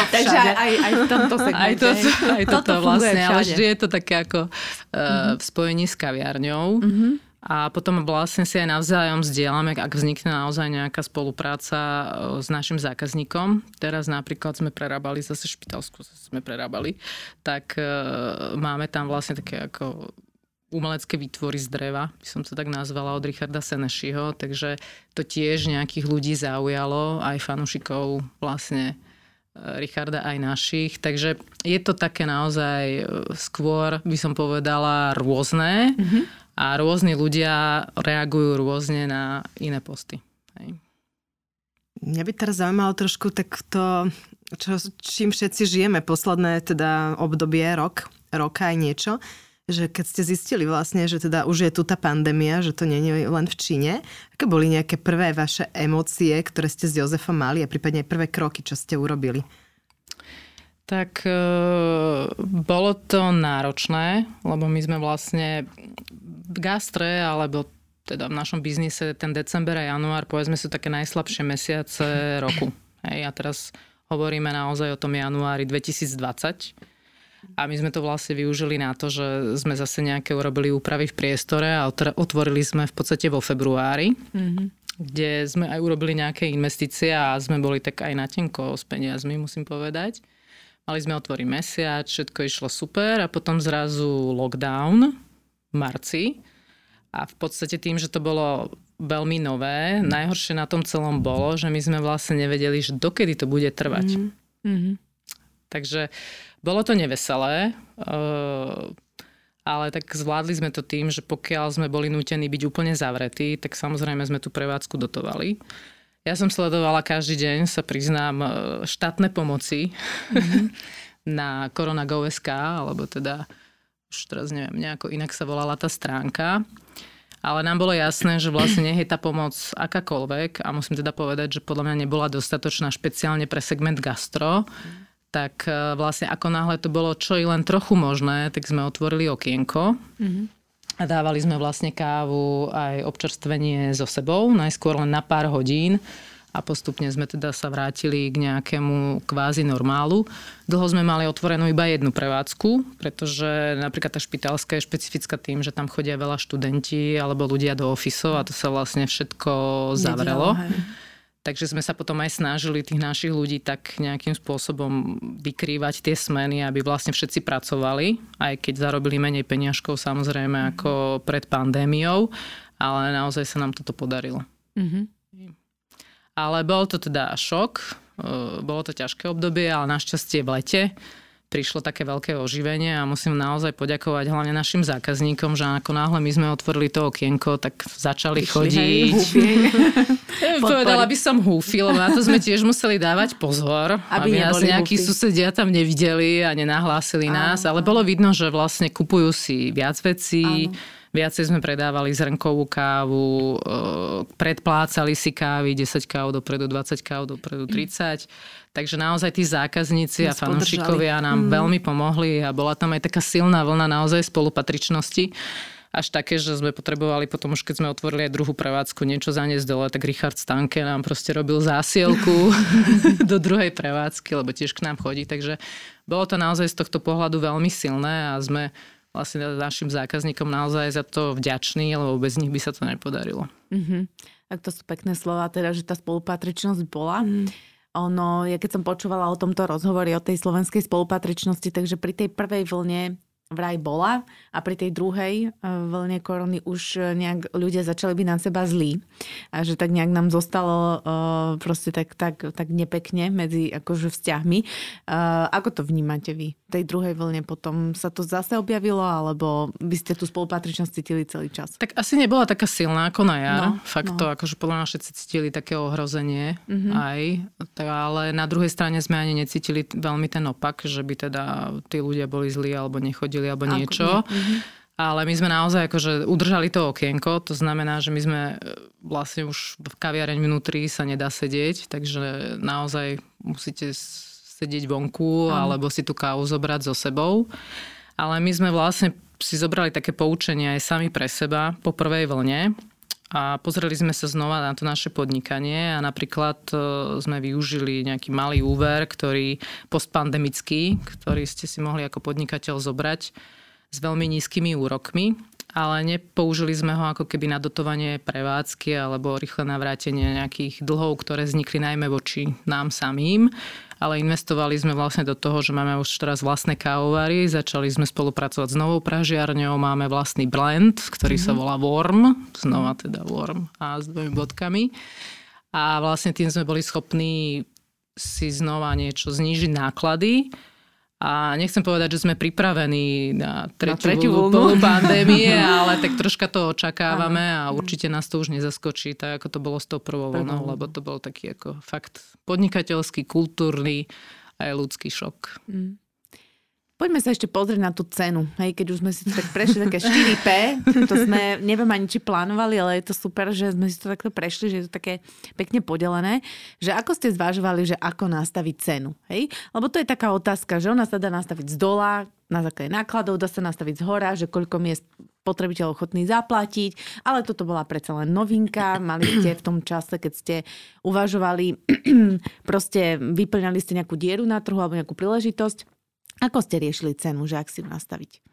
[laughs] Takže aj, aj v tomto segmente. Aj, to, aj toto, toto vlastne, ale vždy je to také ako uh, mm-hmm. v spojení s kaviarňou. Mm-hmm. A potom vlastne si aj navzájom zdieľame, ak vznikne naozaj nejaká spolupráca e, s našim zákazníkom. Teraz napríklad sme prerábali, zase špitalsku sme prerábali, tak e, máme tam vlastne také ako umelecké výtvory z dreva, by som to tak nazvala, od Richarda Senešiho, takže to tiež nejakých ľudí zaujalo, aj fanúšikov vlastne e, Richarda aj našich. Takže je to také naozaj skôr, by som povedala, rôzne. Mm-hmm a rôzni ľudia reagujú rôzne na iné posty. Hej. Mňa by teraz zaujímalo trošku takto, čo, čím všetci žijeme posledné teda obdobie, rok, roka aj niečo, že keď ste zistili vlastne, že teda už je tu tá pandémia, že to nie je len v Číne, aké boli nejaké prvé vaše emócie, ktoré ste s Jozefom mali a prípadne aj prvé kroky, čo ste urobili? Tak e, bolo to náročné, lebo my sme vlastne v gastre, alebo teda v našom biznise ten december a január, povedzme sú také najslabšie mesiace roku. Hej, a teraz hovoríme naozaj o tom januári 2020. A my sme to vlastne využili na to, že sme zase nejaké urobili úpravy v priestore a otvorili sme v podstate vo februári, mm-hmm. kde sme aj urobili nejaké investície a sme boli tak aj na tenko s peniazmi, musím povedať. Mali sme otvoriť mesiac, všetko išlo super a potom zrazu lockdown marci. A v podstate tým, že to bolo veľmi nové, najhoršie na tom celom bolo, že my sme vlastne nevedeli, že dokedy to bude trvať. Mm-hmm. Takže bolo to neveselé. Uh, ale tak zvládli sme to tým, že pokiaľ sme boli nutení byť úplne zavretí, tak samozrejme sme tú prevádzku dotovali. Ja som sledovala každý deň, sa priznám, e, štátne pomoci mm-hmm. [laughs] na Corona GoSK, alebo teda už teraz neviem, nejako inak sa volala tá stránka. Ale nám bolo jasné, že vlastne nie je tá pomoc akákoľvek a musím teda povedať, že podľa mňa nebola dostatočná špeciálne pre segment gastro. Tak e, vlastne ako náhle to bolo čo i len trochu možné, tak sme otvorili okienko. Mm-hmm. A dávali sme vlastne kávu aj občerstvenie so sebou, najskôr len na pár hodín a postupne sme teda sa vrátili k nejakému kvázi normálu. Dlho sme mali otvorenú iba jednu prevádzku, pretože napríklad tá špitálska je špecifická tým, že tam chodia veľa študenti alebo ľudia do ofisov a to sa vlastne všetko zavrelo. Takže sme sa potom aj snažili tých našich ľudí tak nejakým spôsobom vykrývať tie smeny, aby vlastne všetci pracovali, aj keď zarobili menej peniažkov samozrejme ako pred pandémiou, ale naozaj sa nám toto podarilo. Mm-hmm. Ale bol to teda šok, bolo to ťažké obdobie, ale našťastie v lete prišlo také veľké oživenie a musím naozaj poďakovať hlavne našim zákazníkom, že ako náhle my sme otvorili to okienko, tak začali Prišli, chodiť. [laughs] Povedala by som húfy, lebo na to sme tiež museli dávať pozor, aby, aby nás nejakí húfy. susedia tam nevideli a nenahlásili nás, ale bolo vidno, že vlastne kupujú si viac vecí, Áno Viacej sme predávali zrnkovú kávu, e, predplácali si kávy, 10 káv dopredu, 20 káv dopredu, 30. Takže naozaj tí zákazníci a fanúšikovia nám mm. veľmi pomohli a bola tam aj taká silná vlna naozaj spolupatričnosti až také, že sme potrebovali potom už keď sme otvorili aj druhú prevádzku niečo zaniesť dole, tak Richard Stanke nám proste robil zásielku [laughs] do druhej prevádzky, lebo tiež k nám chodí, takže bolo to naozaj z tohto pohľadu veľmi silné a sme vlastne našim zákazníkom naozaj za to vďačný, lebo bez nich by sa to nepodarilo. Mm-hmm. Tak to sú pekné slova, teda, že tá spolupatričnosť bola. Mm. Ono, ja keď som počúvala o tomto rozhovore, o tej slovenskej spolupatričnosti, takže pri tej prvej vlne vraj bola a pri tej druhej eh, vlne korony už eh, nejak ľudia začali byť na seba zlí. A že tak nejak nám zostalo uh, proste tak, tak, tak nepekne medzi akože vzťahmi. Ako to vnímate vy? V tej druhej vlne potom sa to zase objavilo alebo vy ste tú spolupatričnosť cítili celý čas? Tak asi nebola taká silná ako na jar. No, Fakt no. to akože podľa nás všetci cítili také ohrozenie mm-hmm. aj. Ale na druhej strane sme ani necítili veľmi ten opak, že by teda tí ľudia boli zlí alebo nechodili urobili alebo niečo. Mhm. Ale my sme naozaj akože udržali to okienko, to znamená, že my sme e, vlastne už v kaviareň vnútri sa nedá sedieť, takže naozaj musíte sedieť vonku Aha. alebo si tú kávu zobrať so sebou. Ale my sme vlastne si zobrali také poučenie aj sami pre seba po prvej vlne a pozreli sme sa znova na to naše podnikanie a napríklad e, sme využili nejaký malý úver, ktorý postpandemický, ktorý ste si mohli ako podnikateľ zobrať s veľmi nízkymi úrokmi ale nepoužili sme ho ako keby na dotovanie prevádzky alebo rýchle navrátenie nejakých dlhov, ktoré vznikli najmä voči nám samým, ale investovali sme vlastne do toho, že máme už teraz vlastné kávovary, začali sme spolupracovať s novou pražiarňou, máme vlastný blend, ktorý mm-hmm. sa mhm. volá Worm, znova teda Worm a s dvomi bodkami. A vlastne tým sme boli schopní si znova niečo znížiť náklady a nechcem povedať, že sme pripravení na tretiu, na tretiu vlnu [laughs] pandémie, [laughs] ale tak troška to očakávame a určite nás to už nezaskočí, tak ako to bolo s tou prvou vlnou, lebo to bol taký ako fakt podnikateľský, kultúrny aj ľudský šok. Mm. Poďme sa ešte pozrieť na tú cenu. Hej, keď už sme si tak prešli také 4P, to sme, neviem ani či plánovali, ale je to super, že sme si to takto prešli, že je to také pekne podelené. Že ako ste zvažovali, že ako nastaviť cenu? Hej? Lebo to je taká otázka, že ona sa dá nastaviť z dola, na základe nákladov, dá sa nastaviť z hora, že koľko miest potrebiteľ ochotný zaplatiť, ale toto bola predsa len novinka. Mali ste v tom čase, keď ste uvažovali, [clears throat] proste vyplňali ste nejakú dieru na trhu alebo nejakú príležitosť ako ste riešili cenu, že ak si ju nastaviť?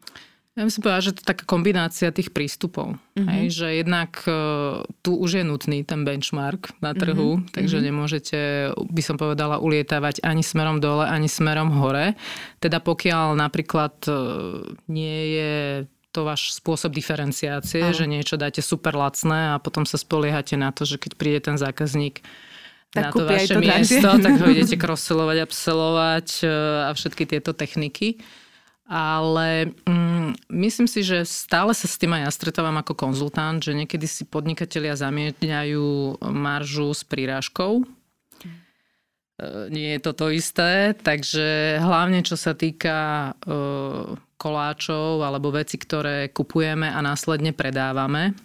Ja myslím povedať, že to je taká kombinácia tých prístupov. Mm-hmm. Hej, že jednak uh, tu už je nutný ten benchmark na trhu, mm-hmm. takže mm-hmm. nemôžete, by som povedala, ulietávať ani smerom dole, ani smerom hore. Teda pokiaľ napríklad uh, nie je to váš spôsob diferenciácie, Aha. že niečo dáte super lacné a potom sa spoliehate na to, že keď príde ten zákazník tak na to vaše to miesto, tak ho idete kroselovať, upsellovať e, a všetky tieto techniky. Ale mm, myslím si, že stále sa s tým aj ja stretávam ako konzultant, že niekedy si podnikatelia zamieňajú maržu s prírážkou. E, nie je to to isté, takže hlavne čo sa týka e, koláčov alebo veci, ktoré kupujeme a následne predávame,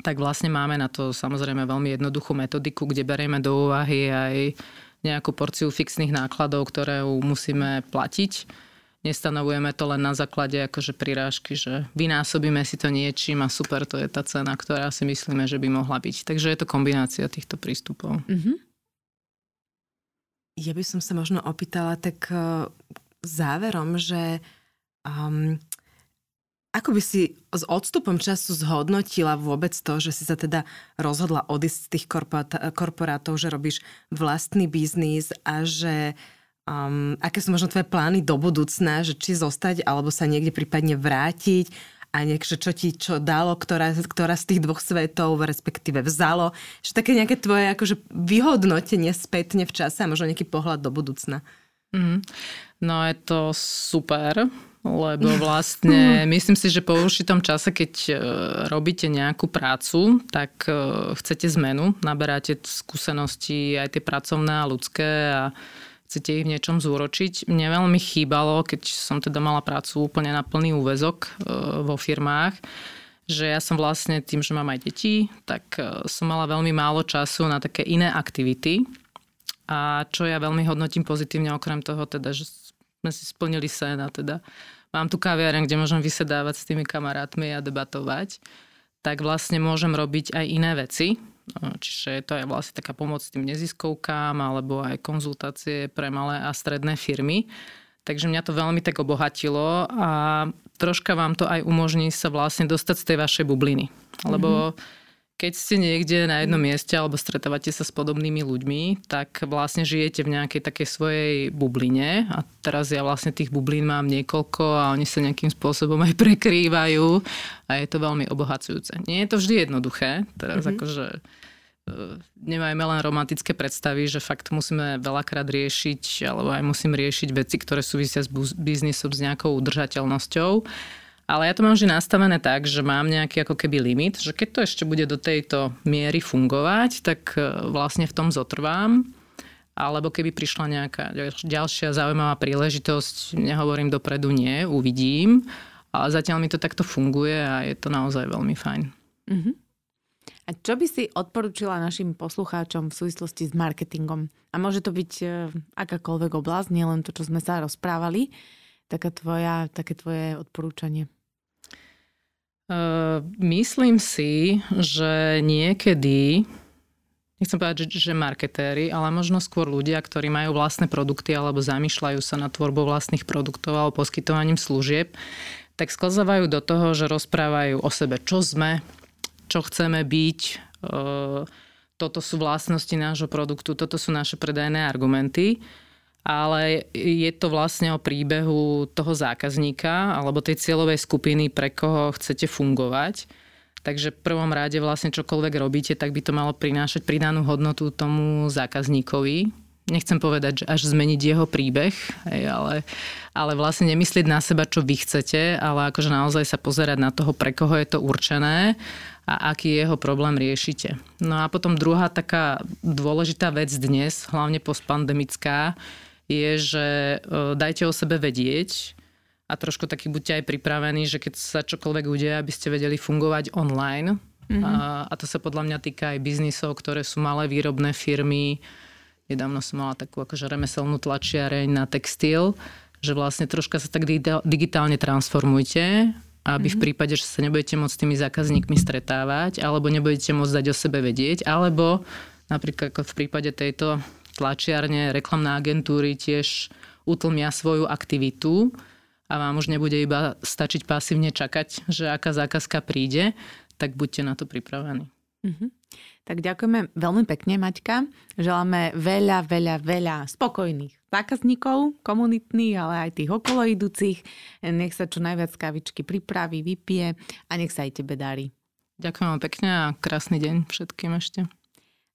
tak vlastne máme na to samozrejme veľmi jednoduchú metodiku, kde berieme do úvahy aj nejakú porciu fixných nákladov, ktoré musíme platiť nestanovujeme to len na základe akože prirážky, že vynásobíme si to niečím a super, to je tá cena, ktorá si myslíme, že by mohla byť. Takže je to kombinácia týchto prístupov. Mm-hmm. Ja by som sa možno opýtala tak uh, záverom, že um, ako by si s odstupom času zhodnotila vôbec to, že si sa teda rozhodla odísť z tých korporátov, že robíš vlastný biznis a že Um, aké sú možno tvoje plány do budúcna, že či zostať, alebo sa niekde prípadne vrátiť a niekže čo ti čo dalo, ktorá, ktorá z tých dvoch svetov respektíve vzalo. Že také nejaké tvoje akože vyhodnotenie spätne v čase a možno nejaký pohľad do budúcna. Mm. No je to super, lebo [laughs] vlastne myslím si, že po určitom čase, keď e, robíte nejakú prácu, tak e, chcete zmenu, naberáte skúsenosti aj tie pracovné a ľudské a chcete ich v niečom zúročiť. Mne veľmi chýbalo, keď som teda mala prácu úplne na plný úvezok e, vo firmách, že ja som vlastne tým, že mám aj deti, tak som mala veľmi málo času na také iné aktivity. A čo ja veľmi hodnotím pozitívne, okrem toho teda, že sme si splnili sen a teda mám tu kaviareň, kde môžem vysedávať s tými kamarátmi a debatovať, tak vlastne môžem robiť aj iné veci Čiže to je vlastne taká pomoc tým neziskovkám alebo aj konzultácie pre malé a stredné firmy. Takže mňa to veľmi tak obohatilo a troška vám to aj umožní sa vlastne dostať z tej vašej bubliny. Lebo mm-hmm keď ste niekde na jednom mieste alebo stretávate sa s podobnými ľuďmi, tak vlastne žijete v nejakej takej svojej bubline a teraz ja vlastne tých bublín mám niekoľko a oni sa nejakým spôsobom aj prekrývajú a je to veľmi obohacujúce. Nie je to vždy jednoduché, teraz mm-hmm. akože e, nemajme len romantické predstavy, že fakt musíme veľakrát riešiť, alebo aj musím riešiť veci, ktoré súvisia s biznisom, s nejakou udržateľnosťou ale ja to mám vždy nastavené tak, že mám nejaký ako keby limit, že keď to ešte bude do tejto miery fungovať, tak e, vlastne v tom zotrvám. Alebo keby prišla nejaká ďalšia zaujímavá príležitosť, nehovorím dopredu nie, uvidím. Ale zatiaľ mi to takto funguje a je to naozaj veľmi fajn. Uh-huh. A čo by si odporúčila našim poslucháčom v súvislosti s marketingom? A môže to byť e, akákoľvek oblasť, nielen to, čo sme sa rozprávali. Taká tvoja, také tvoje odporúčanie. Uh, myslím si, že niekedy, nechcem povedať, že, marketéri, ale možno skôr ľudia, ktorí majú vlastné produkty alebo zamýšľajú sa na tvorbou vlastných produktov alebo poskytovaním služieb, tak sklzávajú do toho, že rozprávajú o sebe, čo sme, čo chceme byť, uh, toto sú vlastnosti nášho produktu, toto sú naše predajné argumenty ale je to vlastne o príbehu toho zákazníka alebo tej cieľovej skupiny, pre koho chcete fungovať. Takže v prvom rade vlastne čokoľvek robíte, tak by to malo prinášať pridanú hodnotu tomu zákazníkovi. Nechcem povedať, že až zmeniť jeho príbeh, ale, ale vlastne nemyslieť na seba, čo vy chcete, ale akože naozaj sa pozerať na toho, pre koho je to určené a aký jeho problém riešite. No a potom druhá taká dôležitá vec dnes, hlavne postpandemická, je, že e, dajte o sebe vedieť a trošku taký buďte aj pripravení, že keď sa čokoľvek udeje, aby ste vedeli fungovať online. Mm-hmm. A, a to sa podľa mňa týka aj biznisov, ktoré sú malé výrobné firmy. Nedávno som mala takú akože remeselnú tlačiareň na textil, že vlastne troška sa tak digitálne transformujte, aby mm-hmm. v mhm. prípade, že sa nebudete môcť s tými zákazníkmi stretávať, alebo nebudete môcť dať o sebe vedieť, alebo napríklad ako v prípade tejto tlačiarne, reklamné agentúry tiež utlmia svoju aktivitu a vám už nebude iba stačiť pasívne čakať, že aká zákazka príde, tak buďte na to pripravení. Mm-hmm. Tak ďakujeme veľmi pekne, Maťka. Želáme veľa, veľa, veľa spokojných zákazníkov, komunitných, ale aj tých okoloidúcich. Nech sa čo najviac kavičky pripraví, vypije a nech sa aj tebe darí. Ďakujem pekne a krásny deň všetkým ešte.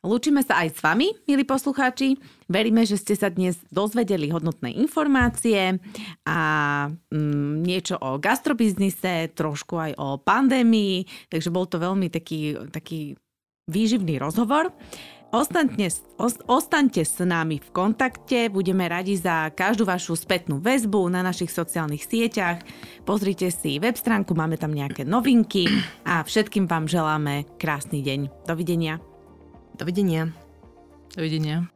Lúčime sa aj s vami, milí poslucháči. Veríme, že ste sa dnes dozvedeli hodnotné informácie a mm, niečo o gastrobiznise, trošku aj o pandémii, takže bol to veľmi taký, taký výživný rozhovor. Ostaňte, ostaňte s nami v kontakte, budeme radi za každú vašu spätnú väzbu na našich sociálnych sieťach. Pozrite si web stránku, máme tam nejaké novinky a všetkým vám želáme krásny deň. Dovidenia. Dovidenia. Dovidenia.